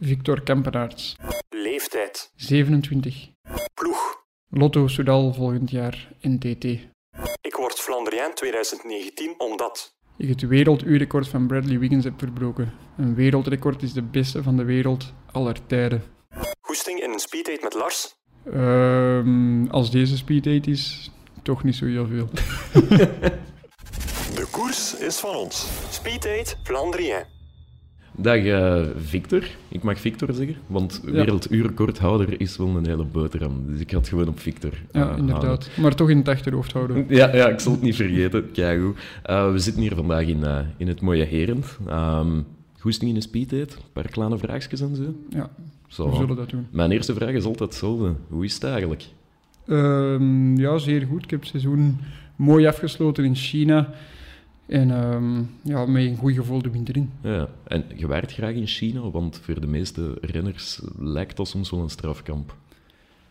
Victor Kampenaerts. Leeftijd. 27. Ploeg. Lotto Soudal volgend jaar NTT. Ik word Flandriaan 2019 omdat. Ik het werelduurrecord van Bradley Wiggins heb verbroken. Een wereldrecord is de beste van de wereld aller tijden. Goesting in een speeddate met Lars. Ehm, als deze speeddate is, toch niet zo heel veel. De koers is van ons. Speeddate Flandrien. Dag eh, Victor. Ik mag Victor zeggen, want Ja. werelduurrecordhouder is wel een hele boterham. Dus ik had gewoon op Victor Ja, eh, houden. inderdaad. Maar toch in het achterhoofd houden. Ja, ja, ik zal het niet vergeten. Keigoed. Eh we zitten hier vandaag in, eh, in het mooie Herend. Um, goesting in een speeddate, een paar kleine vraagjes en zo. Ja, zo. we zullen dat doen. Mijn eerste vraag is altijd hetzelfde. Hoe is het eigenlijk? Ehm, ja, zeer goed. Ik heb het seizoen mooi afgesloten in China. En ehm, ja, met een goed gevoel de winter in. Ja. En je waart graag in China, want voor de meeste renners lijkt dat soms wel een strafkamp.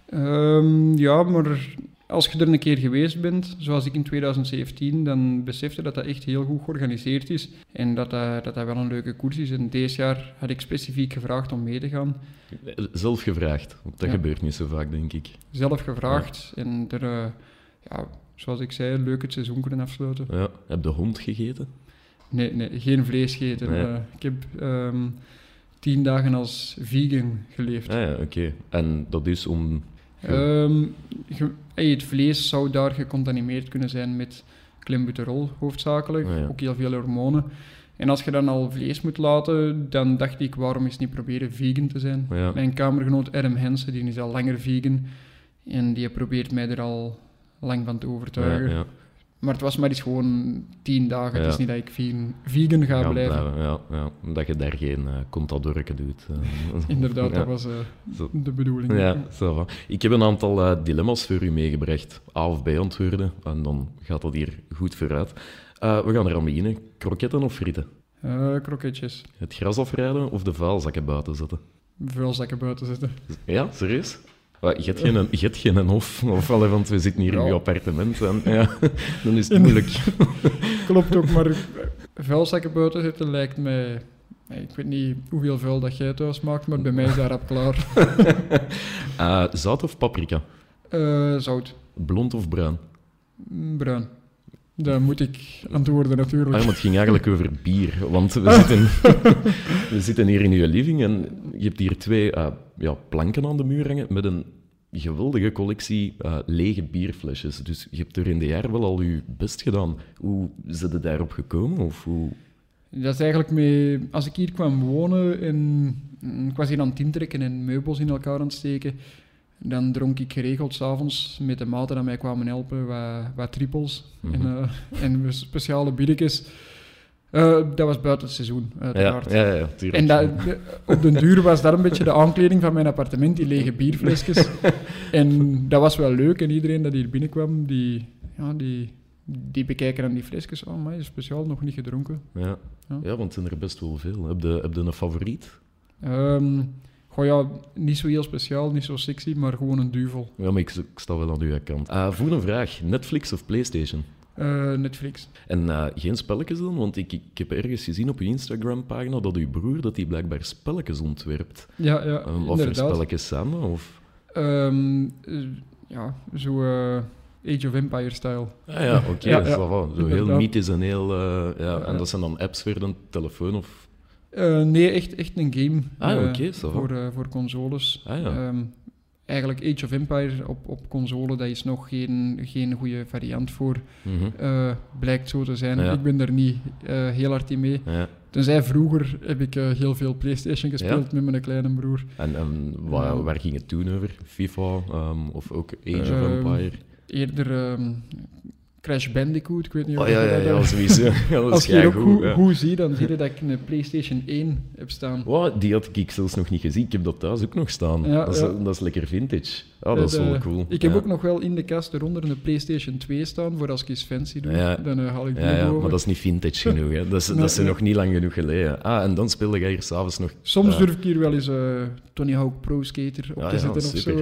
Ehm, ja, maar als je er een keer geweest bent, zoals ik in 2017, dan besef je dat dat echt heel goed georganiseerd is. En dat dat, dat, dat wel een leuke koers is. En deze jaar had ik specifiek gevraagd om mee te gaan. Zelf gevraagd, want dat Ja. gebeurt niet zo vaak, denk ik. Zelf gevraagd. En er, eh, ja, zoals ik zei, leuk het seizoen kunnen afsluiten. Ja. Heb de hond gegeten? Nee, nee geen vlees gegeten. Nee. Eh, ik heb ehm, tien dagen als vegan geleefd. Ah ja, oké. En dat is om... Ge- hey, het vlees zou daar gecontamineerd kunnen zijn met klembuterol, hoofdzakelijk. Ah, ja. Ook heel veel hormonen. En als je dan al vlees moet laten, dan dacht ik, waarom eens niet proberen vegan te zijn? Ja. Mijn kamergenoot Adam Hensen, die is al langer vegan. En die probeert mij er al lang van te overtuigen. Ja, ja. Maar het was maar eens gewoon tien dagen. Het Ja. is niet dat ik vegan, vegan ga Gaan blijven. Ja, ja. Dat je daar geen uh, contadorken doet. eh. Inderdaad, Ja. dat was eh, Zo. de bedoeling. Ja, va. Ik heb een aantal eh, dilemma's voor u meegebracht. A of B antwoorden. En dan gaat dat hier goed vooruit. Eh, we gaan er aan beginnen. Kroketten of frieten? Eh, kroketjes. Het gras afrijden of de vuilzakken buiten zetten? Vuilzakken buiten zetten. Ja, serieus? Je hebt geen, je hebt geen hof, of allee, want we zitten hier in uw appartement. En, ja, dan is het moeilijk. Klopt ook, maar vuilzakken buiten zetten lijkt mij... Ik weet niet hoeveel vuil dat jij thuis maakt, maar bij mij is daar rap klaar. Eh, zout of paprika? Eh, zout. Blond of bruin? Mm, Bruin. Dat moet ik antwoorden natuurlijk. Ah, maar het ging eigenlijk over bier, want we zitten, we zitten hier in uw living en je hebt hier twee eh, ja, planken aan de muur hangen met een geweldige collectie eh, lege bierflesjes. Dus je hebt er in de jaren wel al je best gedaan. Hoe zit je daarop gekomen? Of hoe... Dat is eigenlijk mee... Als ik hier kwam wonen en mm, ik was hier aan het intrekken en meubels in elkaar aan het steken, dan dronk ik geregeld s'avonds met de maten die mij kwamen helpen wat, wat triples Mhm. en, eh, en speciale biertjes. Eh, dat was buiten het seizoen, Ja, uiteraard. ja, ja, tuurlijk. En dat, de- op den duur was dat een beetje de aankleding van mijn appartement, die lege bierflesjes. en dat was wel leuk. En iedereen dat hier binnenkwam, die, ja, die, die bekijken aan die flesjes. Oh, maar speciaal nog niet gedronken. Ja. Ja. ja, want het zijn er best wel veel. Heb je, heb je een favoriet? Ehm goh, ja, niet zo heel speciaal, niet zo sexy, maar gewoon een duvel. Ja, maar ik, ik sta wel aan uw kant. Uh, voor een vraag, Netflix of Playstation? Eh, Netflix. En eh, geen spelletjes dan? Want ik, ik heb ergens gezien op uw Instagram-pagina dat uw broer dat hij blijkbaar spelletjes ontwerpt. Ja, ja wat voor inderdaad. spelletjes dat? Of... Ehm, eh, ja, zo Age of Empire-style. Ah ja, oké. Ja, dat ja, is wel wat. Zo heel mythisch en heel... ja, Ja, en ja. dat zijn dan apps voor de telefoon of... Eh, nee, echt, echt een game. Ah, eh, voor, eh, voor consoles. Ah, ja. Ehm, eigenlijk Age of Empire op, op console, dat is nog geen, geen goede variant voor. Mhm. eh, blijkt zo te zijn. Ja. Ik ben daar niet heel hard in mee. Ja. Tenzij vroeger heb ik heel veel PlayStation gespeeld met mijn kleine broer. En, en waar, ging het toen over? FIFA ehm, of ook Age of Ehm, Empire? Eerder ehm, Crash Bandicoot, ik weet niet of Oh ja, je ja, sowieso. Als je ook goed, ja. goed ziet, dan zie je dat ik een PlayStation 1 heb staan. Wow, die had ik zelfs nog niet gezien. Ik heb dat thuis ook nog staan. Ja, dat, is, ja. dat is lekker vintage. Oh, dat is Eh, wel cool. Ik heb ook nog wel in de kast eronder een PlayStation 2 staan, voor als ik eens fancy doe. Ja. Dan eh, haal ik die Ja, boven. maar dat is niet vintage genoeg. Hè. Dat, is, Nee, dat is nee. nog niet lang genoeg geleden. Ah, en dan speelde jij hier s'avonds nog... Soms durf ik hier wel eens eh, Tony Hawk Pro Skater op Ja, te zetten of zo.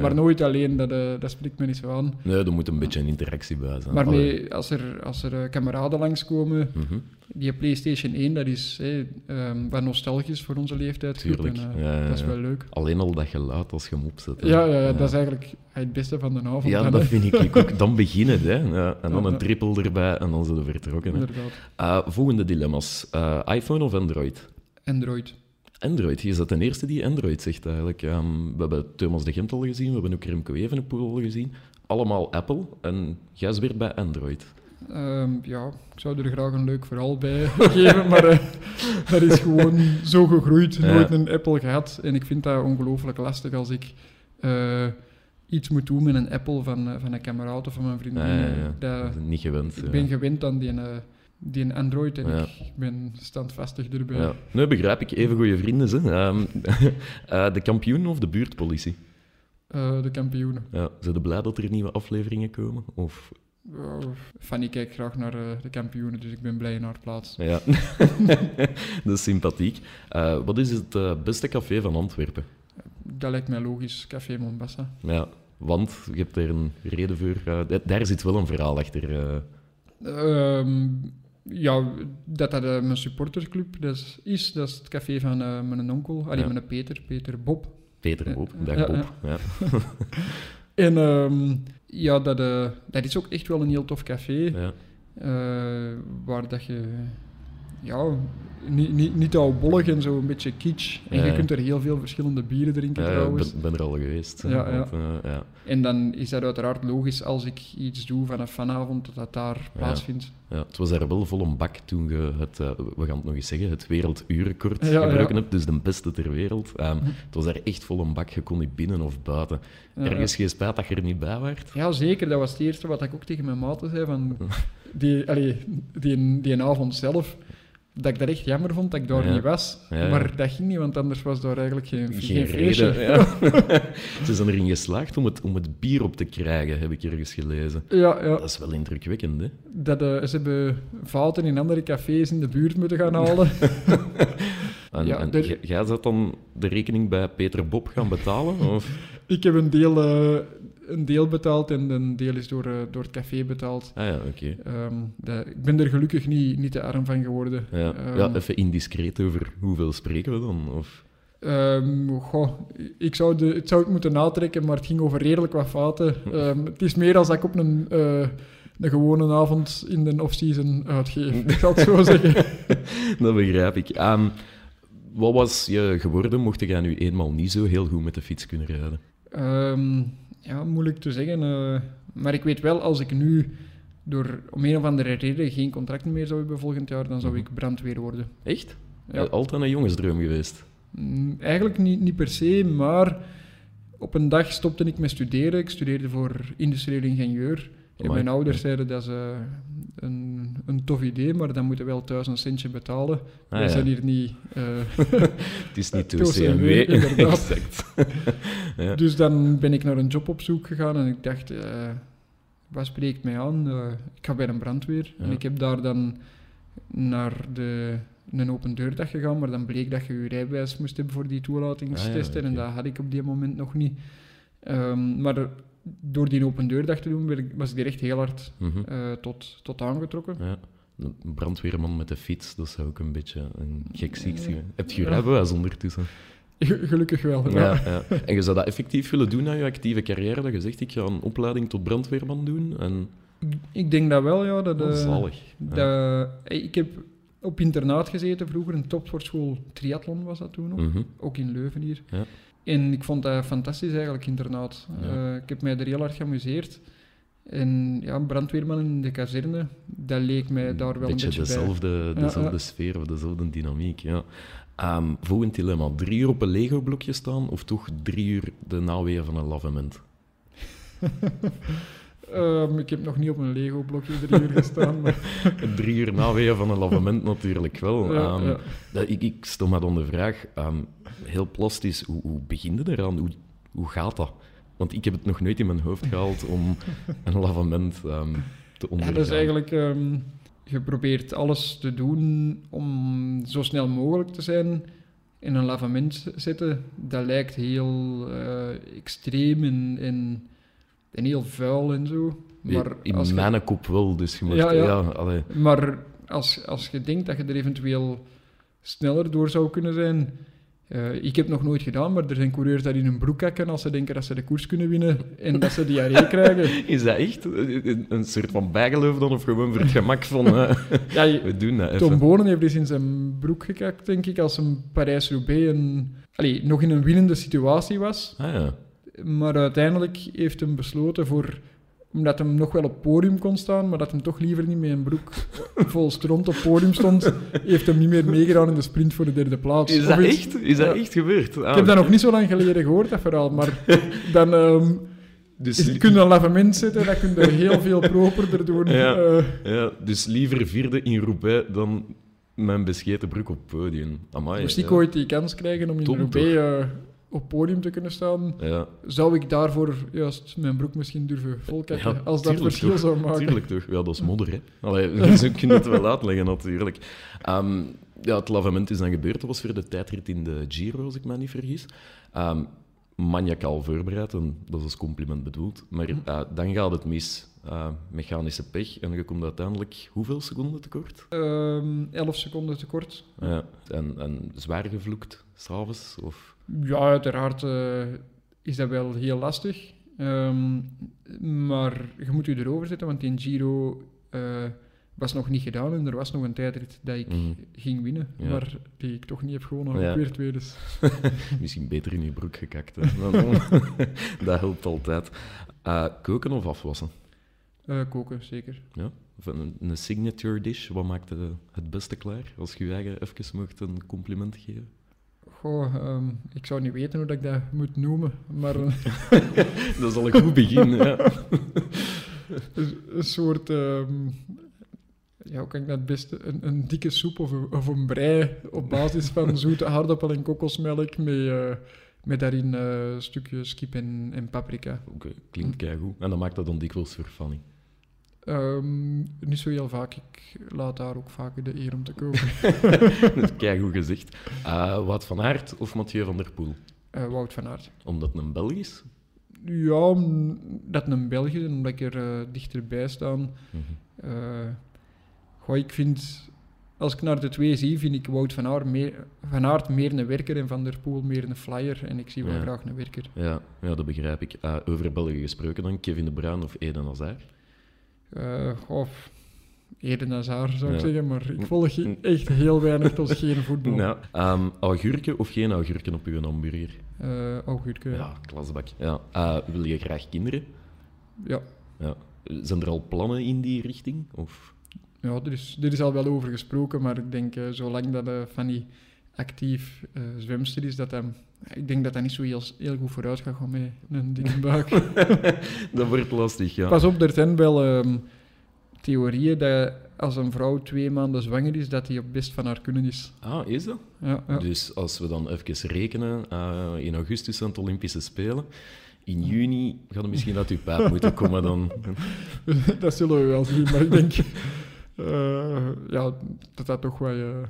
Maar nooit alleen, dat, dat spreekt me niet zo aan. Nee, er moet een beetje een interactie bij zijn Maar nee, als er, als er eh, kameraden langskomen, Mhm, die PlayStation 1, dat is hè, ehm, wat nostalgisch voor onze leeftijd. Tuurlijk, En, eh, ja, dat is wel leuk. Alleen al dat geluid als je hem opzet. Ja, ja, ja, dat is eigenlijk het beste van de avond. Ja, dan, dat vind ik ook. Dan beginnen, hè. En dan een trippel erbij en dan zijn we vertrokken. Hè. Eh, volgende dilemma's. IPhone of Android? Android. Android, je is dat de eerste die Android zegt eigenlijk. Ehm, we hebben Thomas de Gent al gezien, we hebben ook Remco Evenepoel al gezien. Allemaal Apple en jij is weer bij Android. Ehm, ja, ik zou er graag een leuk verhaal bij geven, maar eh, dat is gewoon zo gegroeid. Ja. Nooit een Apple gehad. En ik vind dat ongelooflijk lastig als ik eh, iets moet doen met een Apple van, eh, van een kameraad of van mijn vriendin. Ja. Dat- Dat niet gewend. ik ben gewend aan die, eh, die een Android en Ja. ik ben standvastig erbij. Ja. Nu begrijp ik, even goede vrienden. Hè. Ehm, eh, de kampioen of de buurtpolitie? Eh, de kampioenen. Ja, zijn blij dat er nieuwe afleveringen komen? Of, Ja, Fanny kijkt graag naar eh, de kampioenen, dus ik ben blij in haar plaats. ja, dat is sympathiek. Wat is het beste café van Antwerpen? Dat lijkt mij logisch, Café Mombasa. Ja, want je hebt er een reden voor. da- daar zit wel een verhaal achter. eh. Ja, dat dat eh, mijn supportersclub dat is, dat is het café van eh, mijn onkel, allee, Ja. mijn Peter, Peter Bob. Peter Bob, dag Ja, Bob. Ja. En ehm, ja, dat, eh, dat is ook echt wel een heel tof café, Ja. waar dat je, ja, niet, niet, niet oudbollig en zo een beetje kitsch. En Ja, je kunt er heel veel verschillende bieren drinken Ja, ik trouwens. ben, ben er al geweest. Ja, eh, ja. En dan is dat uiteraard logisch als ik iets doe vanaf vanavond, dat dat daar plaatsvindt. Ja, het was daar wel vol een bak toen je het, eh, we gaan het nog eens zeggen, het werelduurrecord gebruiken hebt, dus de beste ter wereld. Ehm, het was daar echt vol een bak, je kon niet binnen of buiten. Ergens geen spijt dat je er niet bij waart. Ja, zeker. Dat was het eerste wat ik ook tegen mijn maten zei. Van die, allee, die, die avond zelf, dat ik dat echt jammer vond dat ik daar Ja. niet was. Ja. Maar dat ging niet, want anders was daar eigenlijk geen, geen, Geen feestje. reden. Ja. Ze zijn erin geslaagd om het, om het bier op te krijgen, heb ik ergens gelezen. Ja, ja. Dat is wel indrukwekkend, hè? Dat, eh, ze hebben fouten in andere cafés in de buurt moeten gaan halen. En, Ja, en jij- jij zat dan de rekening bij Peter Bob gaan betalen? Of? ik heb een deel, eh, een deel betaald en een deel is door, eh, door het café betaald. Ah ja, oké. Ehm, ik ben er gelukkig niet, niet te arm van geworden. Ja. Ehm, ja, even indiscreet over hoeveel spreken we dan? Of... Ehm, goh, ik zou, de, ik zou het moeten natrekken, maar het ging over redelijk wat. Ehm, het is meer als dat ik op een, eh, een gewone avond in de off-season uitgeef. Ik zal het zo zeggen. Dat begrijp ik. Ehm, wat was je geworden, mocht jij nu eenmaal niet zo heel goed met de fiets kunnen rijden? Ja, moeilijk te zeggen. eh, maar ik weet wel, als ik nu door om een of andere reden geen contract meer zou hebben volgend jaar, dan zou Mhm. ik brandweer worden. Echt? Ja. Eh, Altijd een jongensdroom geweest. Mm, Eigenlijk niet, niet per se, maar op een dag stopte ik met studeren. Ik studeerde voor industrieel ingenieur. Amai. mijn ouders zeiden dat ze een, een tof idee, maar dan moeten we wel thuis een centje betalen. Ah, Wij ja. zijn hier niet... eh, Het is niet door OCMW, CMW. inderdaad. ja. Dus dan ben ik naar een job op zoek gegaan en ik dacht, eh, wat spreekt mij aan? Eh, ik ga bij een brandweer. En ik heb daar dan naar de, een open deurdag gegaan, maar dan bleek dat je je rijbewijs moest hebben voor die toelatingstesten Ah, en dat had ik op die moment nog niet. Ehm, maar door die open deurdag te doen, was ik er echt heel hard Mhm. eh, tot, tot aangetrokken. Ja. Een brandweerman met de fiets, dat zou ook een beetje een gek ziek Ja. zijn. Heb je rijbewijs ondertussen? Gelukkig wel. Ja. Ja. En je zou dat effectief willen doen na je actieve carrière? Dat je zegt, ik ga een opleiding tot brandweerman doen? En Ik denk dat wel, ja. Dat, eh, zalig. Dat, eh, ik heb op internaat gezeten vroeger, een topsportschool triathlon was dat toen nog. Mhm. ook in Leuven hier. Ja. En ik vond dat fantastisch eigenlijk, internaat. Ja. Eh, ik heb mij er heel hard geamuseerd. En ja, brandweerman in de kazerne, dat leek mij daar wel beetje een beetje dezelfde, dezelfde ja. sfeer, of dezelfde dynamiek. Ja. Ehm, volgend dilemma: drie uur op een Lego-blokje staan of toch drie uur de naweeën van een lavement? Ehm, ik heb nog niet op een Lego-blokje drie uur gestaan. Maar, drie uur naweeën van een lavement natuurlijk wel. ja, Ehm, ja. dat, ik, ik stel me dan de vraag, ehm, heel plastisch, hoe, hoe begin je eraan? Hoe, hoe gaat dat? Want ik heb het nog nooit in mijn hoofd gehaald om een lavement ehm, te Ja, ondergaan. dat is eigenlijk... je probeert alles te doen om zo snel mogelijk te zijn. In een lavement zetten, dat lijkt heel eh, extreem en, en, en heel vuil en zo. Maar in als je- mijn kop wel, dus je moet... Ja, Ja. Maar als, als je denkt dat je er eventueel sneller door zou kunnen zijn. eh, ik heb nog nooit gedaan, maar er zijn coureurs die in een broek kakken als ze denken dat ze de koers kunnen winnen en dat ze diarree krijgen. Is dat echt een soort van bijgeloof dan, of gewoon voor het gemak van... eh, Ja, je- we doen dat even. Tom Bonen heeft dus in zijn broek gekakt, denk ik, als een Parijs-Roubaix een, allee, nog in een winnende situatie was. Ah ja. Maar uiteindelijk heeft hem besloten voor omdat hem nog wel op podium kon staan, maar dat hem toch liever niet met een broek vol stront op podium stond, heeft hem niet meer meegedaan in de sprint voor de derde plaats. Is dat echt? Is dat Ja. echt gebeurd? Ah, Ik heb dat nog niet zo lang geleden gehoord, dat verhaal, maar dan ehm dus, je een lavement zetten, dat kun je heel veel properder doen. Ja. Eh, ja, dus liever vierde in Roubaix dan mijn bescheten broek op podium. Amai, moest ik ja. ooit die kans krijgen om in Tom, Roubaix op podium te kunnen staan, Ja, zou ik daarvoor juist mijn broek misschien durven volkakken, Ja, als dat verschil toch. zou maken. Tuurlijk toch. Ja, dat is modder, hè. Allee, zo kun je het wel uitleggen, natuurlijk. Ehm, ja, het lavement is dan gebeurd. Dat was voor de tijdrit in de Giro, als ik me niet vergis. Ehm maniacaal voorbereid, en dat is als compliment bedoeld. Maar eh, dan gaat het mis. Eh, mechanische pech. En je komt uiteindelijk hoeveel seconden tekort? Ehm 11 seconden te kort. Ja, en, en zwaar gevloekt, s'avonds? Of... Ja, uiteraard eh, is dat wel heel lastig. Ehm, maar je moet je erover zetten, want in Giro eh, was nog niet gedaan en er was nog een tijdrit dat ik Mhm. ging winnen, Ja. maar die ik toch niet heb gewonnen, Ja. weer tweede. is. Misschien beter in je broek gekakt. Hè. Dat helpt altijd. Eh, koken of afwassen? Koken, zeker. Ja? Of een, een signature dish, wat maakt het het beste klaar? Als je je eigen even mocht een compliment geven. Goh, ehm, ik zou niet weten hoe dat ik dat moet noemen, maar een, Dat is al een goed begin. Ja. een, een soort... ehm, ja, hoe kan ik dat het beste? Een, een dikke soep of een, of een brei op basis van zoete aardappel en kokosmelk met, eh, met daarin eh stukjes kip en, en paprika. Oké, klinkt keigoed. En dan maakt dat dan dikwijls voor Ehm, niet zo heel vaak. Ik laat daar ook vaak de eer om te koken. Dat is keigoed gezegd. Eh Wout van Aert of Mathieu van der Poel? Eh, Wout van Aert. Omdat het een Belg is? Ja, omdat het een Belg is en omdat ik er eh, dichterbij sta. Mhm. Eh, goh, ik vind, als ik naar de twee zie, vind ik Wout van Aert meer, van Aert meer een werker en Van der Poel meer een flyer. En ik zie wel Ja. graag een werker. Ja, ja, dat begrijp ik. Over Belgen gesproken dan, Kevin De Bruyne of Eden Hazard? Eh goh, Eden Hazard zou ik Ja. zeggen, maar ik volg ge- echt heel weinig tot geen voetbal. Ja. Ehm, augurken of geen augurken op uw hamburger? Eh augurken, ja. Ja, klasbak. Ja. Eh, wil je graag kinderen? ja. Ja. Zijn er al plannen in die richting? Of... Ja, er is, er is al wel over gesproken, maar ik denk, zolang dat Fanny actief zwemster is, dat hem, ik denk dat dat niet zo heel, heel goed vooruit gaat gaan met een dikke buik. Dat wordt lastig, ja. Pas op, er zijn wel ehm, theorieën dat als een vrouw twee maanden zwanger is, dat die op best van haar kunnen is. Ah, is dat? Ja, ja. Dus als we dan even rekenen, eh, in augustus zijn het Olympische Spelen. In juni gaat er misschien uit uw pijp moeten komen dan. dat zullen we wel zien, maar ik denk eh, ja, dat dat toch wel,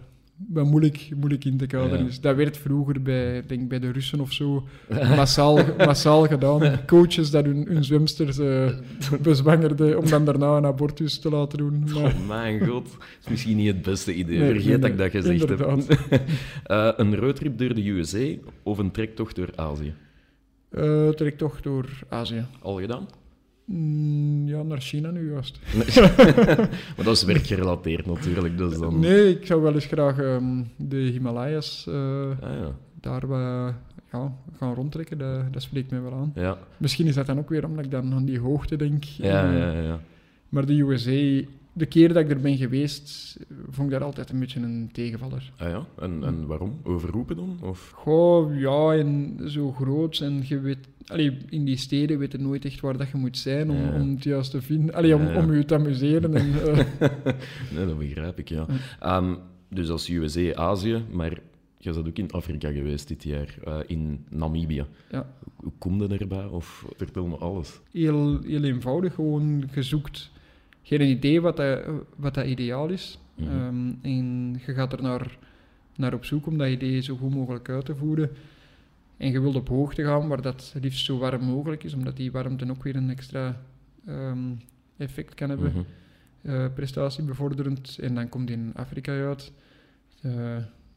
wel moeilijk, moeilijk in te kaderen Ja. is. Dat werd vroeger bij, denk bij de Russen of zo massaal, massaal gedaan. Coaches dat hun, hun zwemsters eh, bezwangerden om dan daarna een abortus te laten doen. Maar, Oh, mijn god, dat is misschien niet het beste idee. Nee, Vergeet dat ik dat gezegd inderdaad. heb. Eh, een roadtrip door de USA of een trektocht door Azië? eh trek toch door Azië. Al gedaan? Mm, ja, naar China nu juist. maar dat is werkgerelateerd natuurlijk. Dus dan... Nee, ik zou wel eens graag ehm, de Himalayas eh, Ah, ja. daar wat, ja, gaan rondtrekken. Dat, dat spreekt mij wel aan. Ja. Misschien is dat dan ook weer omdat ik dan aan die hoogte denk. Ja, Eh, ja, ja. Maar de USA, de keer dat ik er ben geweest, vond ik dat altijd een beetje een tegenvaller. Ah, ja. En, en waarom? Overroepen dan? Of... Goh, ja, en zo groot. En je weet, allee, in die steden weet je nooit echt waar dat je moet zijn om, Ja. om het juist te vinden. Allee, om, Ja, ja. om je te amuseren. En, eh, nee, dat begrijp ik, ja. Ja. Ehm, dus als USA, Azië, maar je bent ook in Afrika geweest dit jaar, eh, in Namibië. ja. Hoe kom je erbij? Of vertel me alles. heel, heel eenvoudig, gewoon gezoekt. Geen idee wat dat, wat dat ideaal is. Mhm. Ehm, en je gaat er naar, naar op zoek om dat idee zo goed mogelijk uit te voeren. En je wilt op hoogte gaan waar dat liefst zo warm mogelijk is, omdat die warmte ook weer een extra ehm, effect kan hebben. Mhm. eh, prestatiebevorderend. En dan komt in Afrika uit. Eh,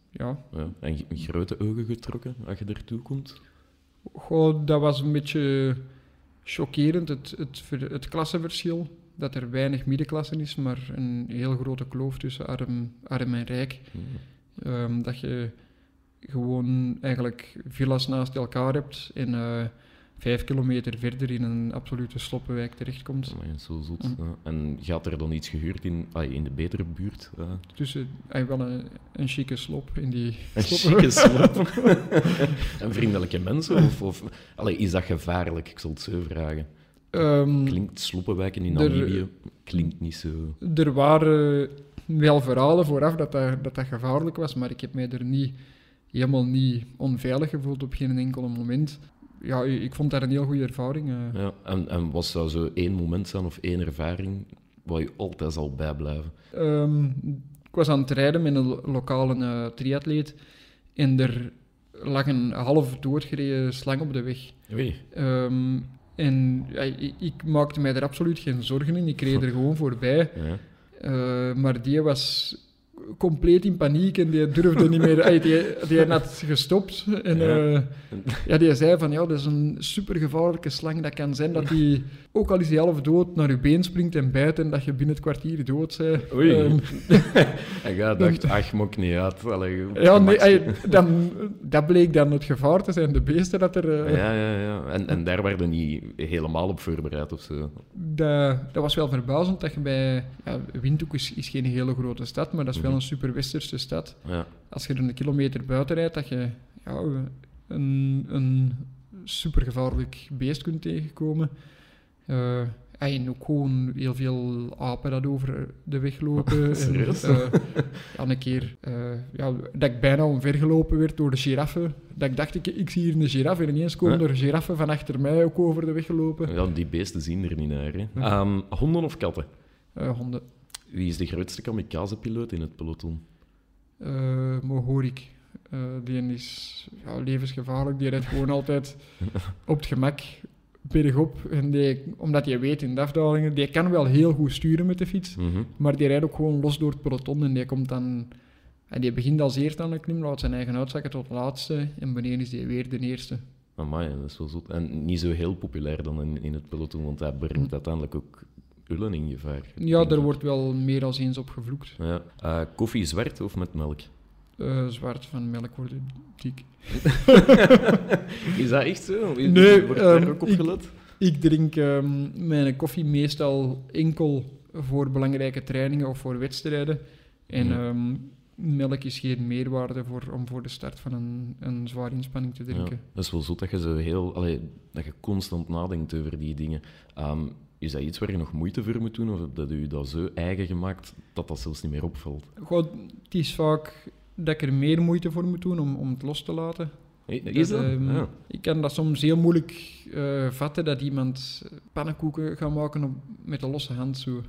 ja, Ja. En grote ogen getrokken als je ertoe komt? goh, dat was een beetje chockerend, het, het, het klassenverschil. Dat er weinig middenklassen is, maar een heel grote kloof tussen arm, arm en rijk. Mhm. Ehm, dat je gewoon eigenlijk villa's naast elkaar hebt en eh, vijf kilometer verder in een absolute sloppenwijk terechtkomt. Amai, zo zot. Mm. ja. En gaat er dan iets gehuurd in, ah, in de betere buurt? Tussen, hij wel een, een chique slop in die Een chique slop. en vriendelijke mensen? Of, of allee, is dat gevaarlijk? Ik zal het zo vragen. Ehm, Klinkt sloppenwijken in Namibië? Klinkt niet zo... Er waren wel verhalen vooraf dat dat, dat dat gevaarlijk was, maar ik heb mij er niet, helemaal niet onveilig gevoeld op geen enkel moment. Ja, ik vond dat een heel goede ervaring. eh. Ja, en, en was dat zo één moment zijn of één ervaring waar je altijd zal bijblijven? Ehm, ik was aan het rijden met een lo- lokale eh, triatleet en er lag een half doodgereden slang op de weg. En ja, ik, ik maakte mij er absoluut geen zorgen in, ik reed er gewoon voorbij. Ja. Eh, maar die was compleet in paniek en die durfde niet meer. Ay, die, die had gestopt. En Ja. ja. ja, die zei van ja, dat is een supergevaarlijke slang. Dat kan zijn dat die, ook al is hij half dood, naar je been springt en bijt en dat je binnen het kwartier dood bent. Oei. Ehm, En jij dacht, ach, mok niet uit. Allee, ja, nee, ay, dan, dat bleek dan het gevaar te zijn, de beesten dat er... eh, Ja, ja, ja. En, en daar werden niet helemaal op voorbereid of zo. Dat, dat was wel verbazend dat je bij... Ja, Windhoek is, is geen hele grote stad, maar dat is wel Een super westerse stad. Ja. als je er een kilometer buiten rijdt, dat je ja, een, een supergevaarlijk beest kunt tegenkomen. Eh, en ook gewoon heel veel apen dat over de weg lopen. en, eh, ja, een keer eh, ja, dat ik bijna omvergelopen werd door de giraffen. Dat ik dacht, ik, ik zie hier een giraffe en ineens komen er giraffen van achter mij ook over de weg gelopen. ja, die beesten zien er niet naar. Hè. Hm. Ehm, honden of katten? Honden. Wie is de grootste kamikaze-piloot in het peloton? Eh Mohorik. Eh die is ja, levensgevaarlijk. Die rijdt gewoon altijd op het gemak bergop. En die, omdat je weet in de afdalingen, die kan wel heel goed sturen met de fiets. Mhm. Maar die rijdt ook gewoon los door het peloton. En die komt dan... En die begint als eerste aan de klim, laat zijn eigen uitzakken tot de laatste. En beneden is die weer de eerste. Amai, dat is wel zot. En niet zo heel populair dan in, in het peloton, want hij brengt uiteindelijk ook ullen in gevaar. Ja, ik. wordt wel meer dan eens op gevloekt. Ja. Eh, koffie zwart of met melk? Eh, zwart van melk wordt dik. Is dat echt zo? Is- Nee, wordt daar ehm, ook op ik- gelet? Ik drink ehm, mijn koffie meestal enkel voor belangrijke trainingen of voor wedstrijden. En Ja. ehm, melk is geen meerwaarde voor, om voor de start van een, een zware inspanning te Ja, drinken. dat is wel zo dat je zo heel, allee, dat je constant nadenkt over die dingen. Ehm, is dat iets waar je nog moeite voor moet doen, of heb dat u dat zo eigen gemaakt dat dat zelfs niet meer opvalt? Goh, het is vaak dat ik er meer moeite voor moet doen om, om het los te laten. Hey, Is dat? ehm, Ja. Ik kan dat soms heel moeilijk eh, vatten dat iemand pannenkoeken gaat maken op, met een losse hand. Zo.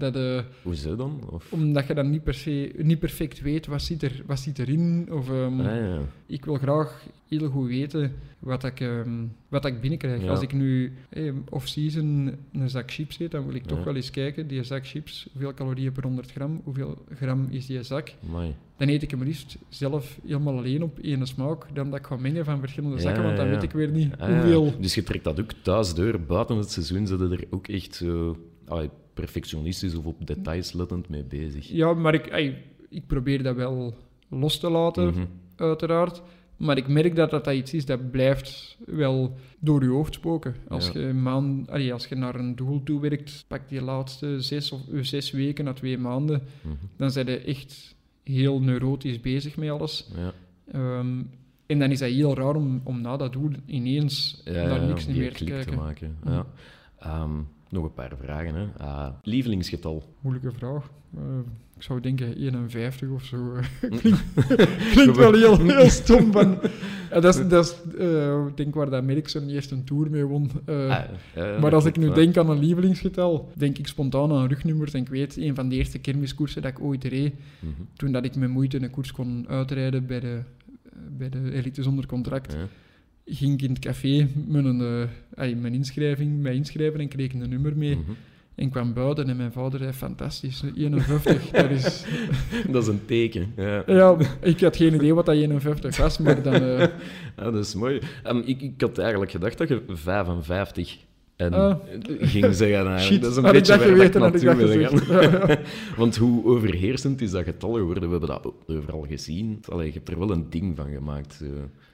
Dat, eh, Hoezo dan? Of... omdat je dan niet, per se, niet perfect weet wat zit, er, wat zit erin. Of, ehm, Ah, ja. Ik wil graag heel goed weten wat ik, ehm, wat ik binnenkrijg. Ja. Als ik nu eh, off-season een zak chips eet, dan wil ik toch wel eens kijken, die zak chips, hoeveel calorieën per 100 gram, hoeveel gram is die zak. Amai. Dan eet ik hem liefst zelf helemaal alleen op één smaak, dan dat ik ga mengen van verschillende zakken, want dan weet ik weer niet Ah, hoeveel... Dus je trekt dat ook thuis door. Buiten het seizoen zitten er ook echt zo allee, perfectionistisch of op details lettend mee bezig. Ja, maar ik, ey, ik probeer dat wel los te laten, Mhm. uiteraard. Maar ik merk dat dat iets is dat blijft wel door je hoofd spoken. Als, Ja. je, maand, allee, als je naar een doel toe werkt, pak die laatste zes, of, eh, zes weken na twee maanden, Mhm. dan zijn je echt heel neurotisch bezig met alles. Ja. Ehm, en dan is dat heel raar om, om na dat doel ineens Ja, naar niks meer te kijken. maken. Mhm. Ja. Ehm, nog een paar vragen. Hè. Ah, lievelingsgetal. Moeilijke vraag. Eh, ik zou denken 51 of zo. Klinkt wel heel, heel stom. Van, Ja, dat is, dat is eh, ik denk waar dat Merckx eerst een tour mee won. Eh, Ah, maar als ik nu denk aan een lievelingsgetal, denk ik spontaan aan rugnummers. En ik weet, een van de eerste kermiskoersen dat ik ooit reed, Mhm. toen dat ik met moeite een koers kon uitrijden bij de, bij de elite zonder contract, Ja. Ging ik in het café mijn, ay, mijn inschrijving, mij inschrijven en kreeg een nummer mee. Mhm. En kwam buiten en mijn vader zei, fantastisch, 51, dat is... Dat is een teken. Ja. Ja, ik had geen idee wat dat 51 was, maar dan... eh, Ja, dat is mooi. Ehm, ik, ik had eigenlijk gedacht dat je 55 en Ah. ging zeggen. eigenlijk. shit, dat is een had ik beetje waar ik naartoe wil. Want hoe overheersend is dat getal geworden? We hebben dat overal gezien. Allee, je hebt er wel een ding van gemaakt. zo.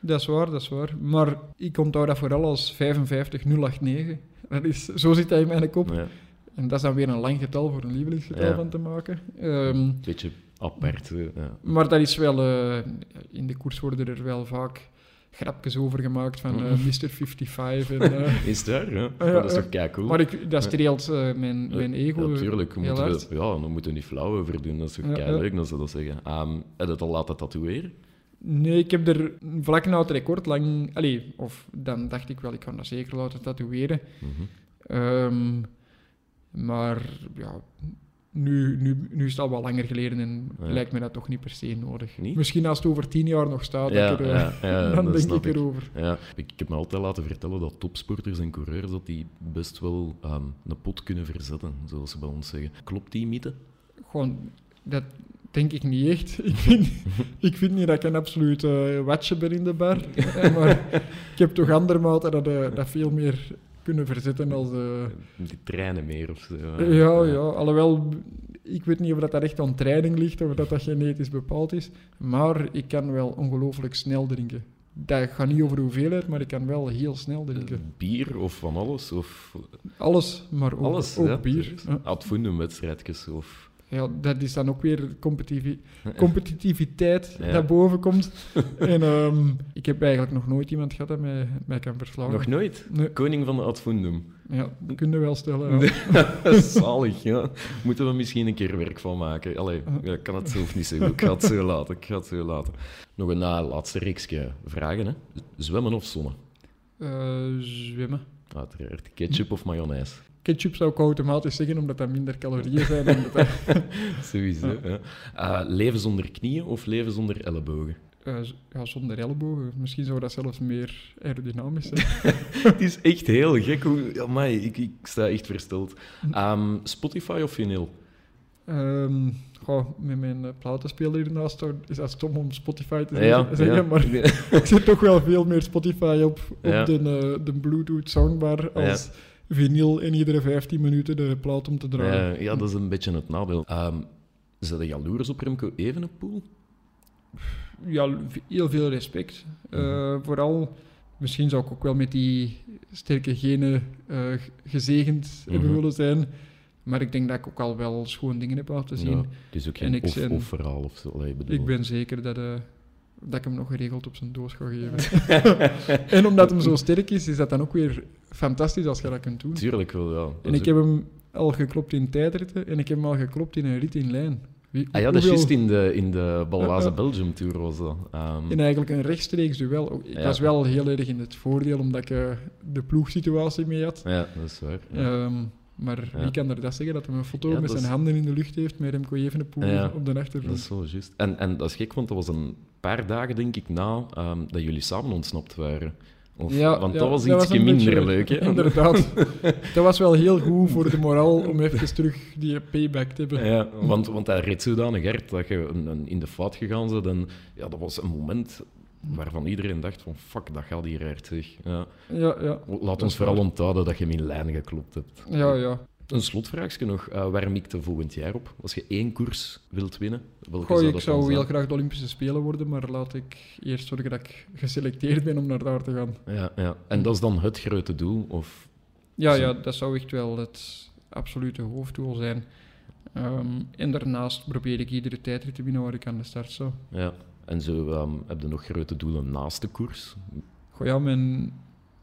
Dat is waar, dat is waar. Maar ik onthoud dat vooral als 55089. Dat is, zo zit dat in mijn kop. Ja, En dat is dan weer een lang getal voor een lievelingsgetal Ja. van te maken. Een beetje apart. zo, Ja. maar dat is wel... eh, in de koers worden er wel vaak grapjes over gemaakt van eh, Mr. 55. En, eh, Is waar? Ja? ja, dat is ja. toch kei cool? maar ik, dat streelt eh, mijn, mijn ego Ja, natuurlijk. heel Moeten we, ja, dan moeten we niet flauw over doen. Dat is toch Ja, kei ja. leuk dat ze dat zeggen. Ehm heb je het al laten tatoeëren? Nee, ik heb er vlak na het record lang... Allee, of dan dacht ik wel, ik kan dat zeker laten tatoeëren. Mhm. Ehm, maar ja, nu, nu, nu is het al wat langer geleden en Ja. lijkt me dat toch niet per se nodig. Niet? Misschien als het over tien jaar nog staat, Ja, er, ja, eh, dan denk ik erover. Ja, ik, heb me altijd laten vertellen dat topsporters en coureurs dat die best wel ehm, een pot kunnen verzetten, zoals ze bij ons zeggen. Klopt die mythe? Gewoon, dat denk ik niet echt. Ik vind, ik vind niet dat ik een absoluut eh watje ben in de bar. Eh, maar ik heb toch andere maten dat, dat veel meer kunnen verzetten als... eh, Die trainen meer of zo. Ja, ja, alhoewel, ik weet niet of dat, dat echt aan training ligt of dat dat genetisch bepaald is, maar ik kan wel ongelooflijk snel drinken. Dat gaat niet over de hoeveelheid, maar ik kan wel heel snel drinken. Bier of van alles? Of Alles, maar ook, alles? ook ja, bier. Ad fundum wedstrijdjes of... Ja, dat is dan ook weer competitivi- competitiviteit Ja. dat boven komt. en ehm, ik heb eigenlijk nog nooit iemand gehad dat mij, mij kan verslaan. Nog nooit? Nee, Koning van de ad fundum. ja, dat kun je wel stellen. Ja. Zalig, ja. Moeten we misschien een keer werk van maken. Allee, ik kan het zelf niet zo goed. Ik ga het zo laten. Ik ga het zo laten. Nog een laatste reeksje vragen. Hè. Zwemmen of zonnen? Eh, zwemmen. Uiteraard. Ketchup of mayonaise? Ketchup zou ik automatisch zeggen, omdat dat minder calorieën zijn. en dat Sowieso. Ja. Uh, leven zonder knieën of leven zonder ellebogen? Eh, ja, zonder ellebogen. Misschien zou dat zelfs meer aerodynamisch zijn. Het is echt heel gek. Hoe... Amai, ik, ik sta echt versteld. Ehm, Spotify of vinyl? Goh, met mijn uh, platenspeler hiernaast is dat stom om Spotify te zeggen, Ja, zeggen, ja. maar ik zet toch wel veel meer Spotify op, op de, eh, de Bluetooth soundbar als vinyl en iedere 15 minuten de plaat om te draaien. Ja, ja, dat is een beetje het nadeel. Ehm zijn de jaloers op Remco Evenepoel? Ja, heel veel respect. Eh, Vooral, misschien zou ik ook wel met die sterke genen eh, gezegend hebben Mhm. willen zijn. Maar ik denk dat ik ook al wel schoon dingen heb laten zien. Ja, het is ook En geen of-of verhaal of zo. Ik ben zeker dat, eh, dat ik hem nog geregeld op zijn doos ga geven. en omdat hem zo sterk is, is dat dan ook weer fantastisch als je dat kunt doen. Tuurlijk wel, ja. En ik heb hem al geklopt in tijdritten en ik heb hem al geklopt in een rit in lijn. Wie, Ah ja, dat is juist in de, in de Balwaze ja. Belgium Tour was dat. In eigenlijk een rechtstreeks duel. Ook- Ik Ja. was wel heel erg in het voordeel, omdat ik eh, de ploegsituatie mee had. Ja, dat is waar. Ja. Ehm, maar wie kan er dat zeggen, dat hij een foto met dat zijn is- handen in de lucht heeft met Remco Evenepoel op de Dat achtergrond. is wel juist. En, en dat is gek, want dat was een paar dagen, denk ik, na ehm, dat jullie samen ontsnapt waren. Of, Ja, want ja, dat was dat iets minder beetje- leuk, hè? Inderdaad. dat was wel heel goed voor de moraal om even terug die payback te hebben. Ja, want, want hij reed zodanig hard dat je een, een- in de fout gegaan bent. En ja, dat was een moment waarvan iedereen dacht van, fuck, dat gaat hier hard, zeg. Ja. Ja, ja. Laat ons vooral waar. onthouden dat je hem in lijn geklopt hebt. Ja, ja. Een slotvraagje nog. eh waar mikte volgend jaar op? Als je één koers wilt winnen, welke Goh, zou ik dat zou heel graag de Olympische Spelen worden, maar laat ik eerst zorgen dat ik geselecteerd ben om naar daar te gaan. Ja, ja. En dat is dan het grote doel? Of... Ja, ja, dat zou echt wel het absolute hoofddoel zijn. Ehm, en daarnaast probeer ik iedere tijdrit te winnen waar ik aan de start sta. Ja. En zo ehm, heb je nog grote doelen naast de koers? Goh, ja, mijn,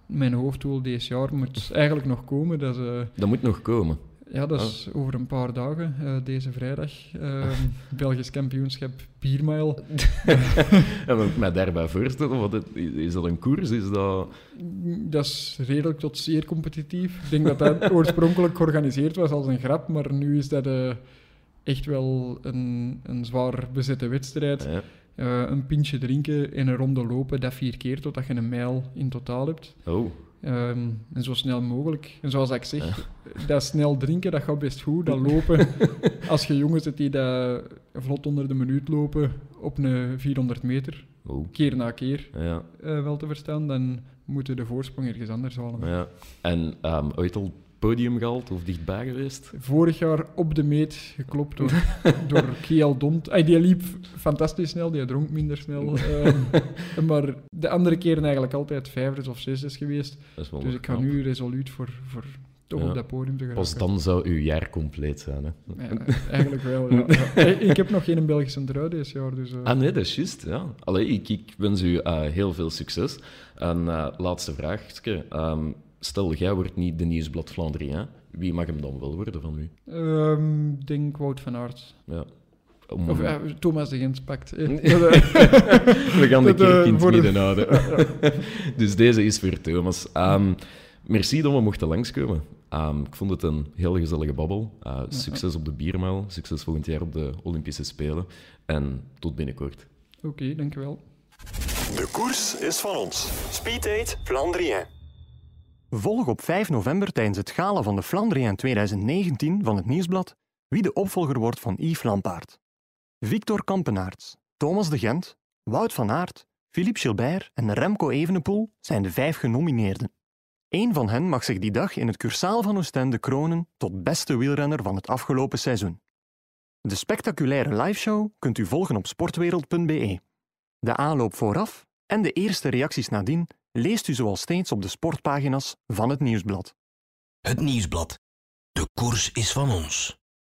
mijn hoofddoel deze jaar moet eigenlijk nog komen. Dat is, eh, Dat moet nog komen. ja, dat is over een paar dagen, eh, deze vrijdag. Ehm, Belgisch kampioenschap Biermile. En moet ik mij daarbij voorstellen, wat het, is dat een koers? Is dat... Dat is redelijk tot zeer competitief. Ik denk dat dat oorspronkelijk georganiseerd was als een grap, maar nu is dat eh, echt wel een, een zwaar bezette wedstrijd. Ja. Eh, een pintje drinken en een ronde lopen, dat vier keer totdat je een mijl in totaal hebt. Oh, Ehm, en zo snel mogelijk. En zoals ik zeg, dat snel drinken, dat gaat best goed. Dat lopen, als je jongens zit die dat vlot onder de minuut lopen op een 400 meter, Oeh. keer na keer Ja, eh, wel te verstaan, dan moeten de voorsprong ergens anders halen. ja. En ehm ooit al podium gehaald of dichtbij geweest? Vorig jaar op de meet geklopt door, door Kiel Dont. Ay, die liep fantastisch snel, die dronk minder snel. ehm, maar de andere keren eigenlijk altijd vijfdes of zesdes geweest. Dat is wel Dus ik ga knap. nu resoluut voor, voor toch Ja. op dat podium te geraken. Pas dan zou uw jaar compleet zijn. Hè? Ja, eigenlijk wel, ja. Ik heb nog geen Belgische trui dit jaar, dus... eh, Ah nee, dat is juist. Ja. Allee, ik, ik wens u eh, heel veel succes. En eh, laatste vraagje. Ehm, stel, jij wordt niet de Nieuwsblad Vlaanderen. Wie mag hem dan wel worden van u? ehm, Ik denk Wout van Aert. Ja. Om- Of eh, Thomas de Gent pakt. eh. Dat, eh, We gaan de kerk in het midden houden. dus deze is voor Thomas. Ehm, merci dat we mochten langskomen. Ehm, ik vond het een heel gezellige babbel. Uh, succes op de biermaal. Succes volgend jaar op de Olympische Spelen. En tot binnenkort. Oké, dankjewel. De koers is van ons. Speed Flandrien. Volg op 5 november tijdens het gala van de Flandrien 2019 van het Nieuwsblad wie de opvolger wordt van Yves Lampaard. Victor Kampenaerts, Thomas de Gent, Wout van Aert, Philippe Gilbert en Remco Evenepoel zijn de vijf genomineerden. Eén van hen mag zich die dag in het Cursaal van Oostende kronen tot beste wielrenner van het afgelopen seizoen. De spectaculaire liveshow kunt u volgen op sportwereld.be. De aanloop vooraf en de eerste reacties nadien leest u zoals steeds op de sportpagina's van het Nieuwsblad. Het Nieuwsblad. De koers is van ons.